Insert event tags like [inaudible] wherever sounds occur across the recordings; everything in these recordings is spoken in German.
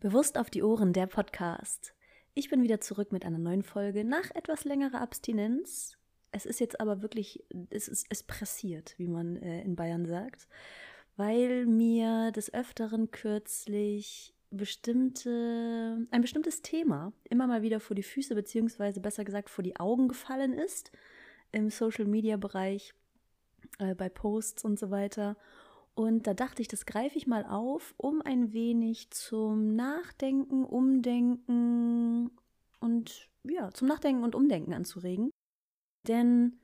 Bewusst auf die Ohren, der Podcast. Ich bin wieder zurück mit einer neuen Folge nach etwas längerer Abstinenz. Es ist jetzt aber wirklich, es, ist, es pressiert, wie man äh, in Bayern sagt, weil mir des Öfteren kürzlich bestimmte, ein bestimmtes Thema immer mal wieder vor die Füße, beziehungsweise besser gesagt vor die Augen gefallen ist im Social-Media-Bereich, äh, bei Posts und so weiter. Und da dachte ich, das greife ich mal auf, um ein wenig zum Nachdenken, Umdenken und ja, zum Nachdenken und Umdenken anzuregen. Denn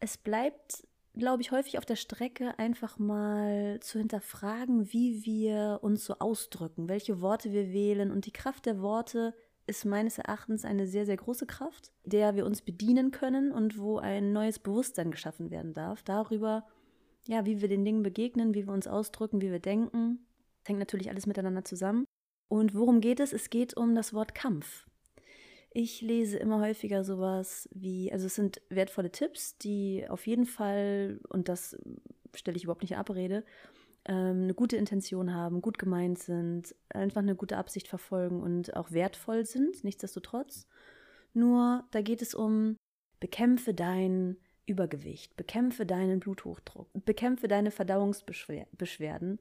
es bleibt, glaube ich, häufig auf der Strecke, einfach mal zu hinterfragen, wie wir uns so ausdrücken, welche Worte wir wählen. Und die Kraft der Worte ist meines Erachtens eine sehr, sehr große Kraft, der wir uns bedienen können und wo ein neues Bewusstsein geschaffen werden darf darüber, ja, wie wir den Dingen begegnen, wie wir uns ausdrücken, wie wir denken. Das hängt natürlich alles miteinander zusammen. Und worum geht es? Es geht um das Wort Kampf. Ich lese immer häufiger sowas wie, also es sind wertvolle Tipps, die auf jeden Fall, und das stelle ich überhaupt nicht in Abrede, ähm, eine gute Intention haben, gut gemeint sind, einfach eine gute Absicht verfolgen und auch wertvoll sind, nichtsdestotrotz. Nur da geht es um, bekämpfe dein Übergewicht, bekämpfe deinen Bluthochdruck, bekämpfe deine Verdauungsbeschwerden,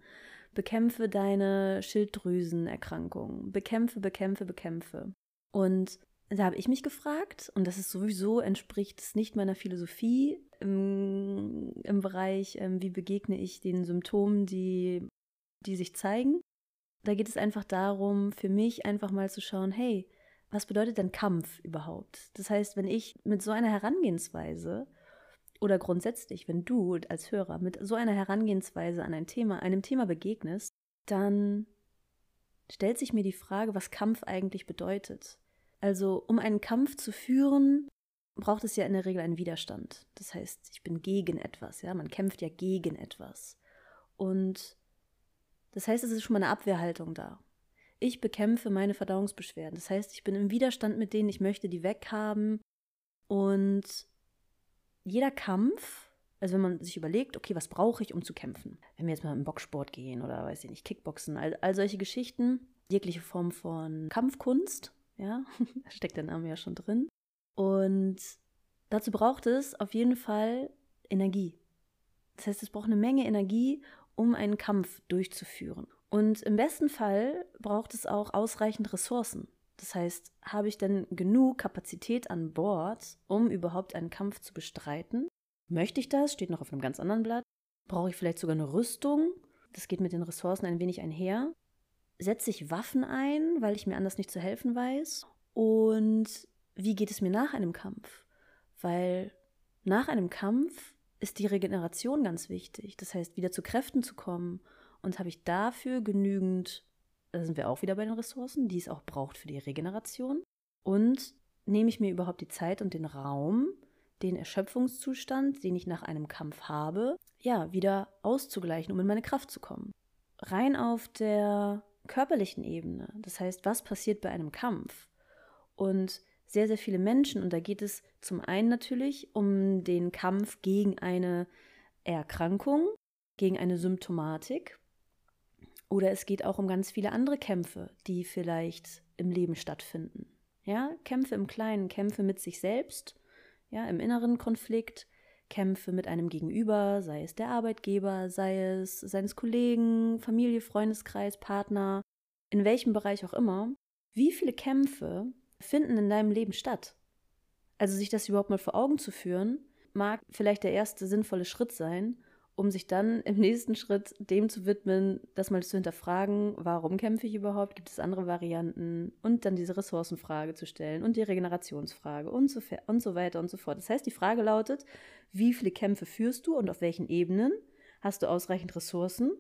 bekämpfe deine Schilddrüsenerkrankungen, bekämpfe, bekämpfe, bekämpfe. Und da habe ich mich gefragt, und das ist sowieso, entspricht es nicht meiner Philosophie im, im Bereich, ähm, wie begegne ich den Symptomen, die, die sich zeigen. Da geht es einfach darum, für mich einfach mal zu schauen, hey, was bedeutet denn Kampf überhaupt? Das heißt, wenn ich mit so einer Herangehensweise oder grundsätzlich, wenn du als Hörer mit so einer Herangehensweise an ein Thema, einem Thema begegnest, dann stellt sich mir die Frage, was Kampf eigentlich bedeutet. Also, um einen Kampf zu führen, braucht es ja in der Regel einen Widerstand. Das heißt, ich bin gegen etwas, ja, man kämpft ja gegen etwas. Und das heißt, es ist schon mal eine Abwehrhaltung da. Ich bekämpfe meine Verdauungsbeschwerden. Das heißt, ich bin im Widerstand mit denen, ich möchte die weghaben und jeder Kampf, also wenn man sich überlegt, okay, was brauche ich, um zu kämpfen? Wenn wir jetzt mal im Boxsport gehen oder weiß ich nicht, Kickboxen, all, all solche Geschichten, jegliche Form von Kampfkunst, ja, da [laughs] steckt der Name ja schon drin. Und dazu braucht es auf jeden Fall Energie. Das heißt, es braucht eine Menge Energie, um einen Kampf durchzuführen. Und im besten Fall braucht es auch ausreichend Ressourcen. Das heißt, habe ich denn genug Kapazität an Bord, um überhaupt einen Kampf zu bestreiten? Möchte ich das? Steht noch auf einem ganz anderen Blatt. Brauche ich vielleicht sogar eine Rüstung? Das geht mit den Ressourcen ein wenig einher. Setze ich Waffen ein, weil ich mir anders nicht zu helfen weiß? Und wie geht es mir nach einem Kampf? Weil nach einem Kampf ist die Regeneration ganz wichtig. Das heißt, wieder zu Kräften zu kommen. Und habe ich dafür genügend da sind wir auch wieder bei den Ressourcen, die es auch braucht für die Regeneration. Und nehme ich mir überhaupt die Zeit und den Raum, den Erschöpfungszustand, den ich nach einem Kampf habe, ja, wieder auszugleichen, um in meine Kraft zu kommen. Rein auf der körperlichen Ebene, das heißt, was passiert bei einem Kampf? Und sehr, sehr viele Menschen, und da geht es zum einen natürlich um den Kampf gegen eine Erkrankung, gegen eine Symptomatik, oder es geht auch um ganz viele andere Kämpfe, die vielleicht im Leben stattfinden. Ja, Kämpfe im Kleinen, Kämpfe mit sich selbst, ja, im inneren Konflikt, Kämpfe mit einem Gegenüber, sei es der Arbeitgeber, sei es seines Kollegen, Familie, Freundeskreis, Partner, in welchem Bereich auch immer. Wie viele Kämpfe finden in deinem Leben statt? Also sich das überhaupt mal vor Augen zu führen, mag vielleicht der erste sinnvolle Schritt sein, um sich dann im nächsten Schritt dem zu widmen, das mal zu hinterfragen, warum kämpfe ich überhaupt, gibt es andere Varianten? Und dann diese Ressourcenfrage zu stellen und die Regenerationsfrage und so, und so weiter und so fort. Das heißt, die Frage lautet, wie viele Kämpfe führst du und auf welchen Ebenen? Hast du ausreichend Ressourcen?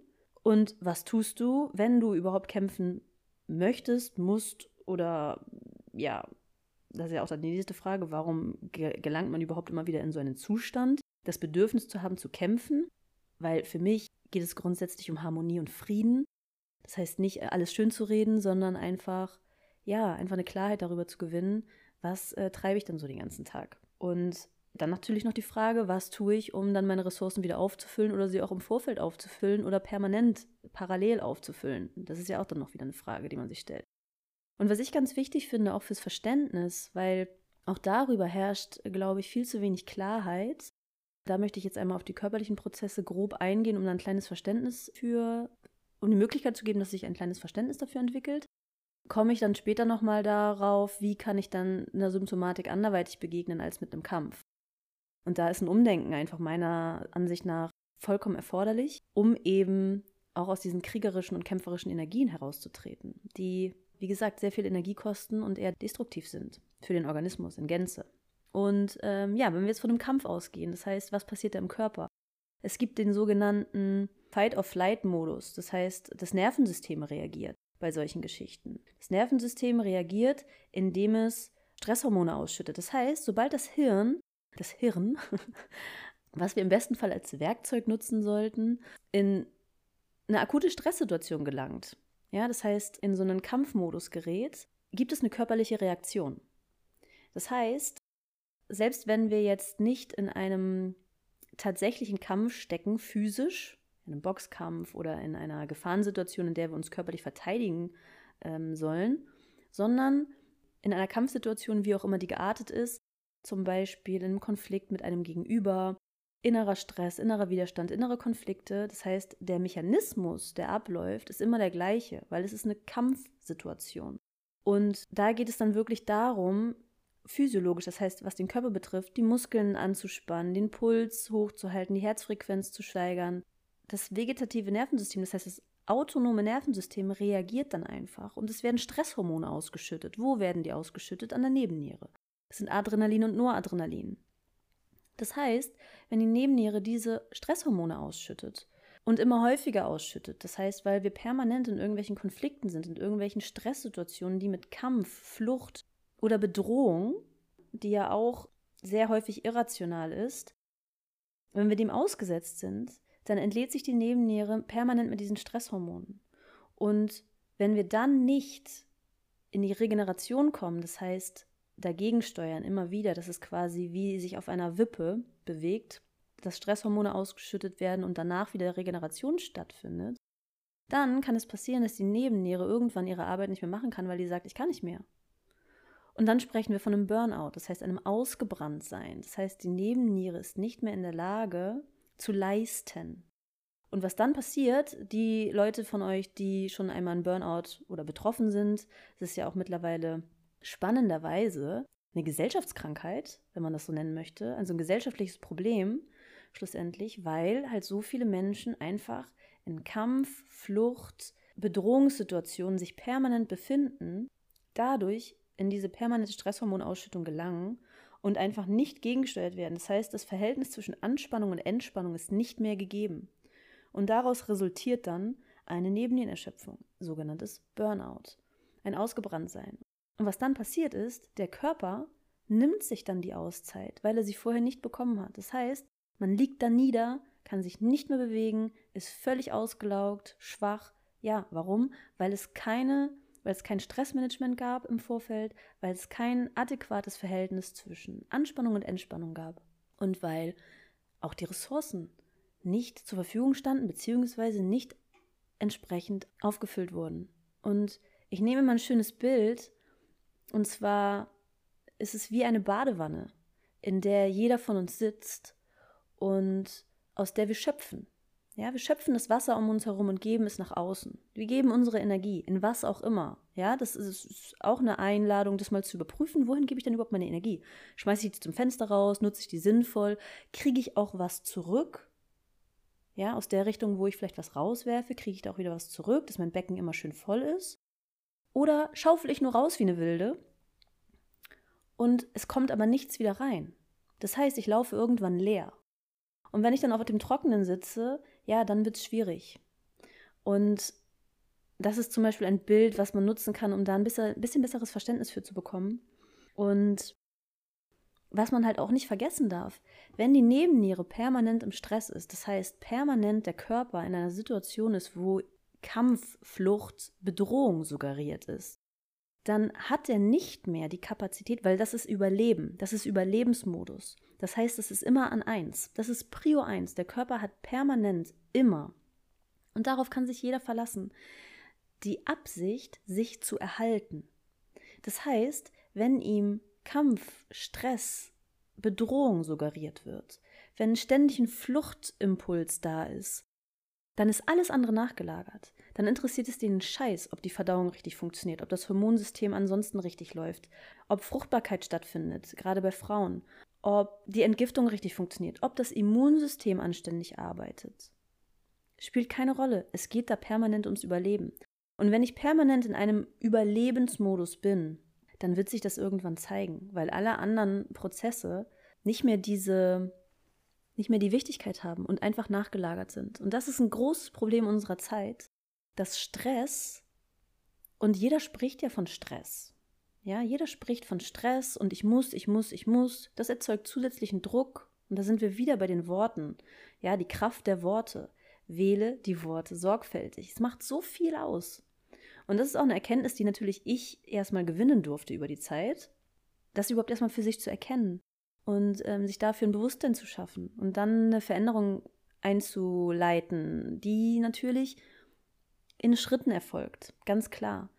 Und was tust du, wenn du überhaupt kämpfen möchtest, musst oder ja, das ist ja auch dann die nächste Frage, warum gelangt man überhaupt immer wieder in so einen Zustand, das Bedürfnis zu haben zu kämpfen weil für mich geht es grundsätzlich um Harmonie und Frieden. Das heißt nicht alles schön zu reden, sondern einfach, ja, einfach eine Klarheit darüber zu gewinnen, was äh, treibe ich denn so den ganzen Tag. Und dann natürlich noch die Frage, was tue ich, um dann meine Ressourcen wieder aufzufüllen oder sie auch im Vorfeld aufzufüllen oder permanent parallel aufzufüllen. Das ist ja auch dann noch wieder eine Frage, die man sich stellt. Und was ich ganz wichtig finde, auch fürs Verständnis, weil auch darüber herrscht, glaube ich, viel zu wenig Klarheit. Da möchte ich jetzt einmal auf die körperlichen Prozesse grob eingehen, um ein kleines Verständnis für, um die Möglichkeit zu geben, dass sich ein kleines Verständnis dafür entwickelt. Komme ich dann später nochmal darauf, wie kann ich dann einer Symptomatik anderweitig begegnen als mit einem Kampf. Und da ist ein Umdenken einfach meiner Ansicht nach vollkommen erforderlich, um eben auch aus diesen kriegerischen und kämpferischen Energien herauszutreten, die, wie gesagt, sehr viel Energie kosten und eher destruktiv sind für den Organismus in Gänze. Und ähm, ja, wenn wir jetzt von einem Kampf ausgehen, das heißt, was passiert da im Körper? Es gibt den sogenannten Fight-of-Flight-Modus, das heißt, das Nervensystem reagiert bei solchen Geschichten. Das Nervensystem reagiert, indem es Stresshormone ausschüttet. Das heißt, sobald das Hirn das Hirn, [laughs] was wir im besten Fall als Werkzeug nutzen sollten, in eine akute Stresssituation gelangt, ja, das heißt, in so einen Kampfmodus gerät, gibt es eine körperliche Reaktion. Das heißt, selbst wenn wir jetzt nicht in einem tatsächlichen Kampf stecken, physisch, in einem Boxkampf oder in einer Gefahrensituation, in der wir uns körperlich verteidigen ähm, sollen, sondern in einer Kampfsituation, wie auch immer die geartet ist, zum Beispiel in einem Konflikt mit einem Gegenüber, innerer Stress, innerer Widerstand, innere Konflikte. Das heißt, der Mechanismus, der abläuft, ist immer der gleiche, weil es ist eine Kampfsituation. Und da geht es dann wirklich darum, physiologisch, das heißt, was den Körper betrifft, die Muskeln anzuspannen, den Puls hochzuhalten, die Herzfrequenz zu steigern. Das vegetative Nervensystem, das heißt, das autonome Nervensystem reagiert dann einfach und es werden Stresshormone ausgeschüttet. Wo werden die ausgeschüttet? An der Nebenniere. Das sind Adrenalin und Noradrenalin. Das heißt, wenn die Nebenniere diese Stresshormone ausschüttet und immer häufiger ausschüttet, das heißt, weil wir permanent in irgendwelchen Konflikten sind, in irgendwelchen Stresssituationen, die mit Kampf, Flucht oder Bedrohung, die ja auch sehr häufig irrational ist, wenn wir dem ausgesetzt sind, dann entlädt sich die Nebenniere permanent mit diesen Stresshormonen. Und wenn wir dann nicht in die Regeneration kommen, das heißt, dagegen steuern, immer wieder, dass es quasi wie sich auf einer Wippe bewegt, dass Stresshormone ausgeschüttet werden und danach wieder Regeneration stattfindet, dann kann es passieren, dass die Nebenniere irgendwann ihre Arbeit nicht mehr machen kann, weil die sagt, ich kann nicht mehr. Und dann sprechen wir von einem Burnout, das heißt einem Ausgebranntsein. Das heißt, die Nebenniere ist nicht mehr in der Lage zu leisten. Und was dann passiert, die Leute von euch, die schon einmal ein Burnout oder betroffen sind, das ist ja auch mittlerweile spannenderweise eine Gesellschaftskrankheit, wenn man das so nennen möchte, also ein gesellschaftliches Problem schlussendlich, weil halt so viele Menschen einfach in Kampf, Flucht, Bedrohungssituationen sich permanent befinden, dadurch in diese permanente Stresshormonausschüttung gelangen und einfach nicht gegengesteuert werden. Das heißt, das Verhältnis zwischen Anspannung und Entspannung ist nicht mehr gegeben. Und daraus resultiert dann eine Nebennierenerschöpfung, sogenanntes Burnout, ein Ausgebranntsein. Und was dann passiert ist, der Körper nimmt sich dann die Auszeit, weil er sie vorher nicht bekommen hat. Das heißt, man liegt da nieder, kann sich nicht mehr bewegen, ist völlig ausgelaugt, schwach. Ja, warum? Weil es keine, weil es kein Stressmanagement gab im Vorfeld, weil es kein adäquates Verhältnis zwischen Anspannung und Entspannung gab und weil auch die Ressourcen nicht zur Verfügung standen beziehungsweise nicht entsprechend aufgefüllt wurden. Und ich nehme mal ein schönes Bild und zwar ist es wie eine Badewanne, in der jeder von uns sitzt und aus der wir schöpfen. Ja, wir schöpfen das Wasser um uns herum und geben es nach außen. Wir geben unsere Energie in was auch immer. Ja, das ist auch eine Einladung, das mal zu überprüfen. Wohin gebe ich denn überhaupt meine Energie? Schmeiße ich die zum Fenster raus? Nutze ich die sinnvoll? Kriege ich auch was zurück? Ja, aus der Richtung, wo ich vielleicht was rauswerfe, kriege ich da auch wieder was zurück, dass mein Becken immer schön voll ist. Oder schaufel ich nur raus wie eine Wilde und es kommt aber nichts wieder rein. Das heißt, ich laufe irgendwann leer. Und wenn ich dann auf dem Trockenen sitze, ja, dann wird es schwierig. Und das ist zum Beispiel ein Bild, was man nutzen kann, um da ein bisschen, bisschen besseres Verständnis für zu bekommen. Und was man halt auch nicht vergessen darf, wenn die Nebenniere permanent im Stress ist, das heißt permanent der Körper in einer Situation ist, wo Kampf, Flucht, Bedrohung suggeriert ist, dann hat er nicht mehr die Kapazität, weil das ist Überleben, das ist Überlebensmodus. Das heißt, es ist immer an eins. Das ist Prio eins. Der Körper hat permanent immer, und darauf kann sich jeder verlassen, die Absicht, sich zu erhalten. Das heißt, wenn ihm Kampf, Stress, Bedrohung suggeriert wird, wenn ständig ein Fluchtimpuls da ist, dann ist alles andere nachgelagert. Dann interessiert es den Scheiß, ob die Verdauung richtig funktioniert, ob das Hormonsystem ansonsten richtig läuft, ob Fruchtbarkeit stattfindet, gerade bei Frauen, ob die Entgiftung richtig funktioniert, ob das Immunsystem anständig arbeitet. Spielt keine Rolle. Es geht da permanent ums Überleben. Und wenn ich permanent in einem Überlebensmodus bin, dann wird sich das irgendwann zeigen, weil alle anderen Prozesse nicht mehr diese nicht mehr die Wichtigkeit haben und einfach nachgelagert sind. Und das ist ein großes Problem unserer Zeit, dass Stress und jeder spricht ja von Stress. Ja, jeder spricht von Stress und ich muss, ich muss, ich muss. Das erzeugt zusätzlichen Druck und da sind wir wieder bei den Worten. Ja, die Kraft der Worte. Wähle die Worte sorgfältig. Es macht so viel aus. Und das ist auch eine Erkenntnis, die natürlich ich erstmal gewinnen durfte über die Zeit, das überhaupt erstmal für sich zu erkennen und ähm, sich dafür ein Bewusstsein zu schaffen und dann eine Veränderung einzuleiten, die natürlich in Schritten erfolgt, ganz klar.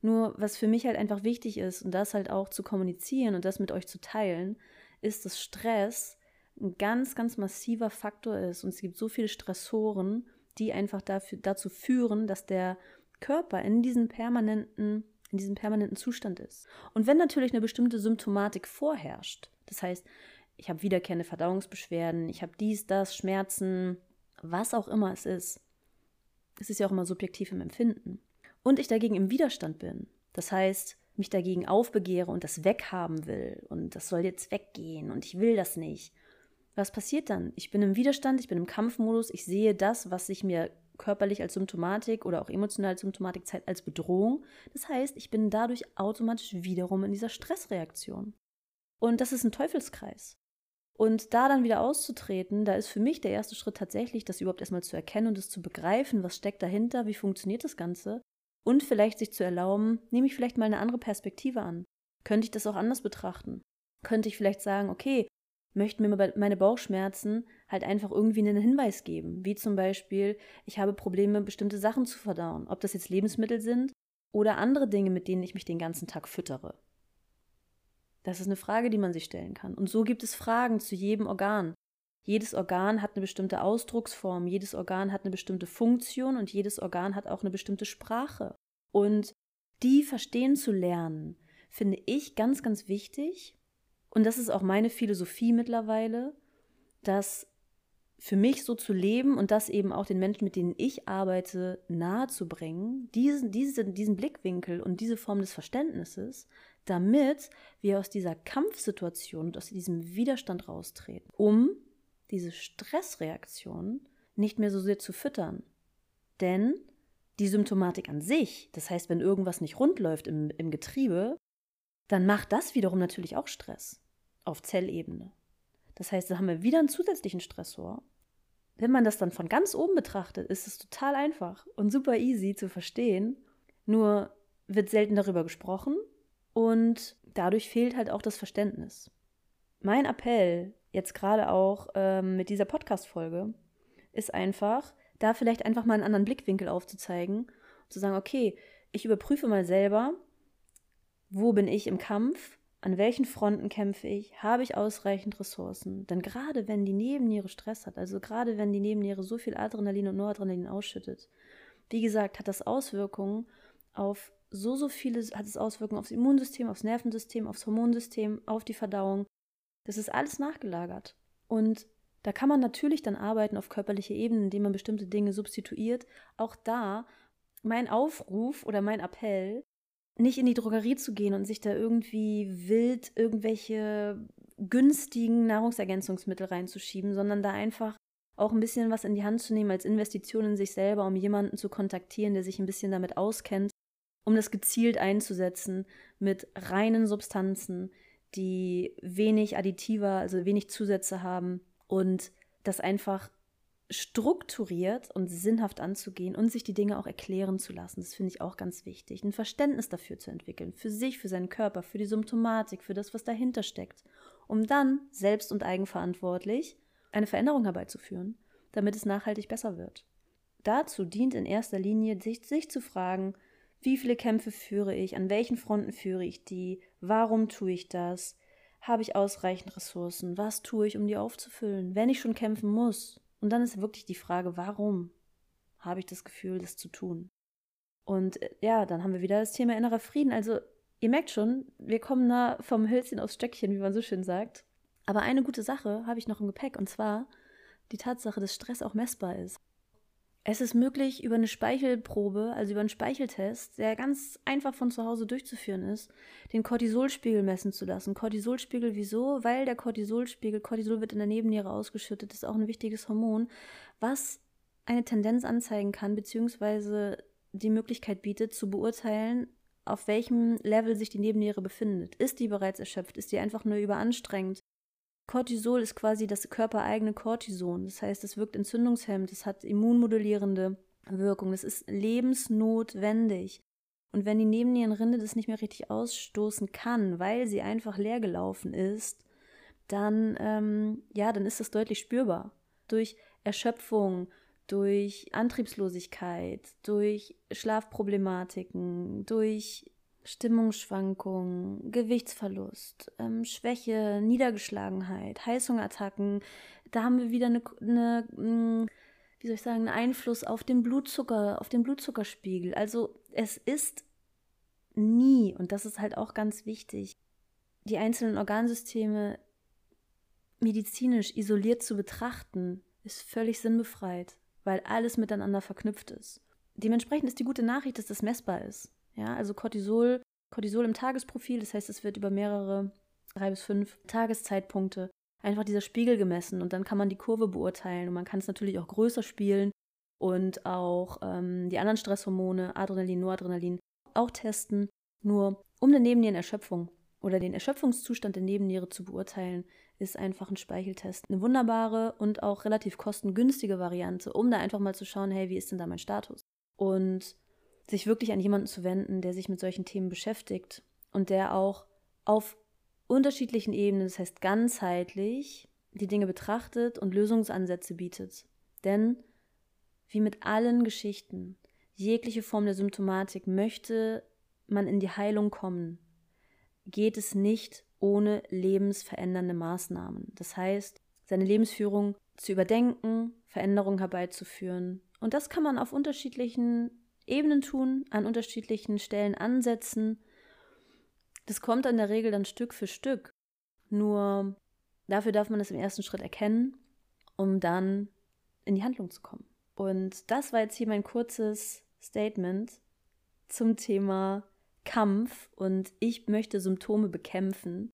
Nur was für mich halt einfach wichtig ist und das halt auch zu kommunizieren und das mit euch zu teilen, ist, dass Stress ein ganz, ganz massiver Faktor ist und es gibt so viele Stressoren, die einfach dafür, dazu führen, dass der Körper in diesem permanenten in diesem permanenten Zustand ist. Und wenn natürlich eine bestimmte Symptomatik vorherrscht, das heißt, ich habe wiederkehrende Verdauungsbeschwerden, ich habe dies, das, Schmerzen, was auch immer es ist, es ist ja auch immer subjektiv im Empfinden, und ich dagegen im Widerstand bin, das heißt, mich dagegen aufbegehre und das weghaben will und das soll jetzt weggehen und ich will das nicht, was passiert dann? Ich bin im Widerstand, ich bin im Kampfmodus, ich sehe das, was sich mir körperlich als Symptomatik oder auch emotional als Symptomatik zeigt, als Bedrohung. Das heißt, ich bin dadurch automatisch wiederum in dieser Stressreaktion. Und das ist ein Teufelskreis. Und da dann wieder auszutreten, da ist für mich der erste Schritt tatsächlich, das überhaupt erstmal zu erkennen und es zu begreifen, was steckt dahinter, wie funktioniert das Ganze. Und vielleicht sich zu erlauben, nehme ich vielleicht mal eine andere Perspektive an. Könnte ich das auch anders betrachten? Könnte ich vielleicht sagen, okay, möchten mir meine Bauchschmerzen halt einfach irgendwie einen Hinweis geben, wie zum Beispiel, ich habe Probleme, bestimmte Sachen zu verdauen, ob das jetzt Lebensmittel sind oder andere Dinge, mit denen ich mich den ganzen Tag füttere. Das ist eine Frage, die man sich stellen kann. Und so gibt es Fragen zu jedem Organ. Jedes Organ hat eine bestimmte Ausdrucksform, jedes Organ hat eine bestimmte Funktion und jedes Organ hat auch eine bestimmte Sprache. Und die verstehen zu lernen, finde ich ganz, ganz wichtig, und das ist auch meine Philosophie mittlerweile, dass für mich so zu leben und das eben auch den Menschen, mit denen ich arbeite, nahezubringen, diesen, diesen, diesen Blickwinkel und diese Form des Verständnisses, damit wir aus dieser Kampfsituation und aus diesem Widerstand raustreten, um diese Stressreaktion nicht mehr so sehr zu füttern. Denn die Symptomatik an sich, das heißt, wenn irgendwas nicht rund läuft im, im Getriebe, dann macht das wiederum natürlich auch Stress auf Zellebene. Das heißt, da haben wir wieder einen zusätzlichen Stressor. Wenn man das dann von ganz oben betrachtet, ist es total einfach und super easy zu verstehen. Nur wird selten darüber gesprochen und dadurch fehlt halt auch das Verständnis. Mein Appell, jetzt gerade auch ähm, mit dieser Podcast-Folge, ist einfach, da vielleicht einfach mal einen anderen Blickwinkel aufzuzeigen, zu sagen, okay, ich überprüfe mal selber, wo bin ich im Kampf? An welchen Fronten kämpfe ich? Habe ich ausreichend Ressourcen? Denn gerade wenn die Nebenniere Stress hat, also gerade wenn die Nebenniere so viel Adrenalin und Noradrenalin ausschüttet, wie gesagt, hat das Auswirkungen auf so, so viele, hat es Auswirkungen aufs Immunsystem, aufs Nervensystem, aufs Hormonsystem, auf die Verdauung. Das ist alles nachgelagert. Und da kann man natürlich dann arbeiten auf körperlicher Ebene, indem man bestimmte Dinge substituiert. Auch da mein Aufruf oder mein Appell, nicht in die Drogerie zu gehen und sich da irgendwie wild irgendwelche günstigen Nahrungsergänzungsmittel reinzuschieben, sondern da einfach auch ein bisschen was in die Hand zu nehmen als Investition in sich selber, um jemanden zu kontaktieren, der sich ein bisschen damit auskennt, um das gezielt einzusetzen mit reinen Substanzen, die wenig Additiva, also wenig Zusätze haben und das einfach strukturiert und sinnhaft anzugehen und sich die Dinge auch erklären zu lassen. Das finde ich auch ganz wichtig. Ein Verständnis dafür zu entwickeln, für sich, für seinen Körper, für die Symptomatik, für das, was dahinter steckt, um dann selbst und eigenverantwortlich eine Veränderung herbeizuführen, damit es nachhaltig besser wird. Dazu dient in erster Linie, sich, sich zu fragen, wie viele Kämpfe führe ich, an welchen Fronten führe ich die, warum tue ich das, habe ich ausreichend Ressourcen, was tue ich, um die aufzufüllen, wenn ich schon kämpfen muss, und dann ist wirklich die Frage, warum habe ich das Gefühl, das zu tun? Und äh, ja, dann haben wir wieder das Thema innerer Frieden. Also, ihr merkt schon, wir kommen da vom Hölzchen aufs Stöckchen, wie man so schön sagt. Aber eine gute Sache habe ich noch im Gepäck, und zwar die Tatsache, dass Stress auch messbar ist. Es ist möglich, über eine Speichelprobe, also über einen Speicheltest, der ganz einfach von zu Hause durchzuführen ist, den Cortisolspiegel messen zu lassen. Cortisolspiegel wieso? Weil der Cortisolspiegel, Cortisol wird in der Nebenniere ausgeschüttet, ist auch ein wichtiges Hormon, was eine Tendenz anzeigen kann, beziehungsweise die Möglichkeit bietet, zu beurteilen, auf welchem Level sich die Nebenniere befindet. Ist die bereits erschöpft? Ist die einfach nur überanstrengend? Cortisol ist quasi das körpereigene Cortison. Das heißt, es wirkt entzündungshemmend, es hat immunmodulierende Wirkung, es ist lebensnotwendig. Und wenn die Nebennierenrinde das nicht mehr richtig ausstoßen kann, weil sie einfach leer gelaufen ist, dann, ähm, ja, dann ist das deutlich spürbar. Durch Erschöpfung, durch Antriebslosigkeit, durch Schlafproblematiken, durch Stimmungsschwankungen, Gewichtsverlust, ähm, Schwäche, Niedergeschlagenheit, Heißhungerattacken. Da haben wir wieder eine, eine, hm, wie soll ich sagen, einen Einfluss auf den Blutzucker, auf den Blutzuckerspiegel. Also es ist nie, und das ist halt auch ganz wichtig, die einzelnen Organsysteme medizinisch isoliert zu betrachten, ist völlig sinnbefreit, weil alles miteinander verknüpft ist. Dementsprechend ist die gute Nachricht, dass das messbar ist. Ja, also Cortisol, Cortisol im Tagesprofil, das heißt, es wird über mehrere drei bis fünf Tageszeitpunkte einfach dieser Spiegel gemessen und dann kann man die Kurve beurteilen und man kann es natürlich auch größer spielen und auch ähm, die anderen Stresshormone, Adrenalin, Noradrenalin, auch testen. Nur um eine Nebennierenerschöpfung oder den Erschöpfungszustand der Nebenniere zu beurteilen, ist einfach ein Speicheltest eine wunderbare und auch relativ kostengünstige Variante, um da einfach mal zu schauen, hey, wie ist denn da mein Status? Und sich wirklich an jemanden zu wenden, der sich mit solchen Themen beschäftigt und der auch auf unterschiedlichen Ebenen, das heißt ganzheitlich, die Dinge betrachtet und Lösungsansätze bietet. Denn, wie mit allen Geschichten, jegliche Form der Symptomatik möchte man in die Heilung kommen, geht es nicht ohne lebensverändernde Maßnahmen. Das heißt, seine Lebensführung zu überdenken, Veränderungen herbeizuführen. Und das kann man auf unterschiedlichen Ebenen tun, an unterschiedlichen Stellen ansetzen. Das kommt in der Regel dann Stück für Stück. Nur dafür darf man es im ersten Schritt erkennen, um dann in die Handlung zu kommen. Und das war jetzt hier mein kurzes Statement zum Thema Kampf und ich möchte Symptome bekämpfen.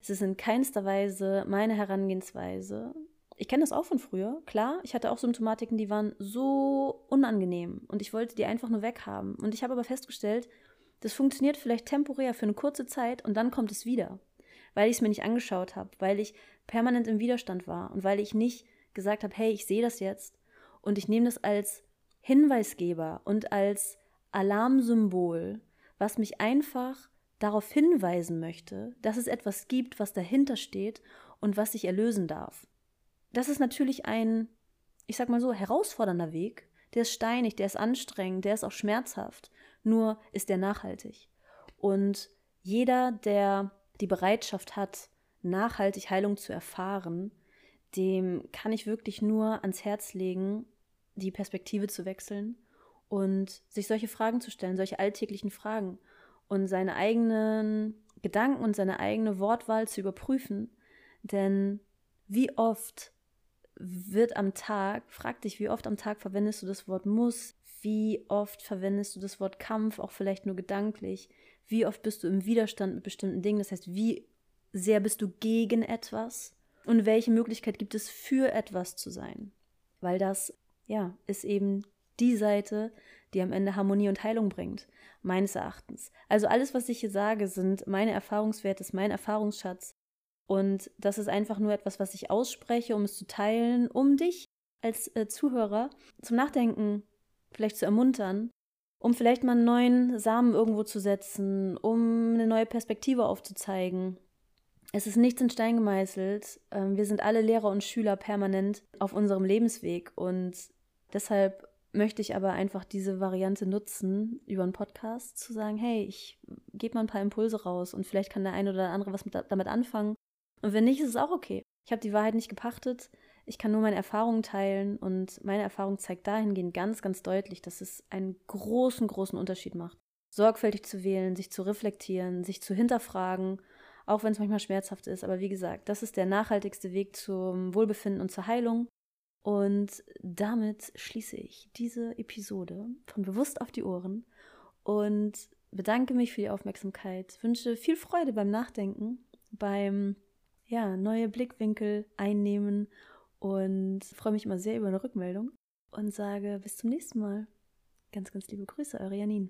Es ist in keinster Weise meine Herangehensweise ich kenne das auch von früher, klar. Ich hatte auch Symptomatiken, die waren so unangenehm und ich wollte die einfach nur weghaben. Und ich habe aber festgestellt, das funktioniert vielleicht temporär für eine kurze Zeit und dann kommt es wieder, weil ich es mir nicht angeschaut habe, weil ich permanent im Widerstand war und weil ich nicht gesagt habe, hey, ich sehe das jetzt und ich nehme das als Hinweisgeber und als Alarmsymbol, was mich einfach darauf hinweisen möchte, dass es etwas gibt, was dahinter steht und was sich erlösen darf das ist natürlich ein, ich sag mal so, herausfordernder Weg. Der ist steinig, der ist anstrengend, der ist auch schmerzhaft. Nur ist der nachhaltig. Und jeder, der die Bereitschaft hat, nachhaltig Heilung zu erfahren, dem kann ich wirklich nur ans Herz legen, die Perspektive zu wechseln und sich solche Fragen zu stellen, solche alltäglichen Fragen und seine eigenen Gedanken und seine eigene Wortwahl zu überprüfen. Denn wie oft wird am Tag, frag dich, wie oft am Tag verwendest du das Wort muss, wie oft verwendest du das Wort Kampf, auch vielleicht nur gedanklich, wie oft bist du im Widerstand mit bestimmten Dingen, das heißt, wie sehr bist du gegen etwas und welche Möglichkeit gibt es für etwas zu sein, weil das, ja, ist eben die Seite, die am Ende Harmonie und Heilung bringt, meines Erachtens. Also alles, was ich hier sage, sind meine Erfahrungswerte, ist mein Erfahrungsschatz und das ist einfach nur etwas, was ich ausspreche, um es zu teilen, um dich als äh, Zuhörer zum Nachdenken vielleicht zu ermuntern, um vielleicht mal einen neuen Samen irgendwo zu setzen, um eine neue Perspektive aufzuzeigen. Es ist nichts in Stein gemeißelt. Ähm, wir sind alle Lehrer und Schüler permanent auf unserem Lebensweg und deshalb möchte ich aber einfach diese Variante nutzen, über einen Podcast zu sagen, hey, ich gebe mal ein paar Impulse raus und vielleicht kann der eine oder der andere was mit, damit anfangen. Und wenn nicht, ist es auch okay. Ich habe die Wahrheit nicht gepachtet. Ich kann nur meine Erfahrungen teilen und meine Erfahrung zeigt dahingehend ganz, ganz deutlich, dass es einen großen, großen Unterschied macht. Sorgfältig zu wählen, sich zu reflektieren, sich zu hinterfragen, auch wenn es manchmal schmerzhaft ist. Aber wie gesagt, das ist der nachhaltigste Weg zum Wohlbefinden und zur Heilung. Und damit schließe ich diese Episode von Bewusst auf die Ohren und bedanke mich für die Aufmerksamkeit, wünsche viel Freude beim Nachdenken, beim ja, neue Blickwinkel einnehmen und freue mich immer sehr über eine Rückmeldung und sage bis zum nächsten Mal. Ganz, ganz liebe Grüße, eure Janine.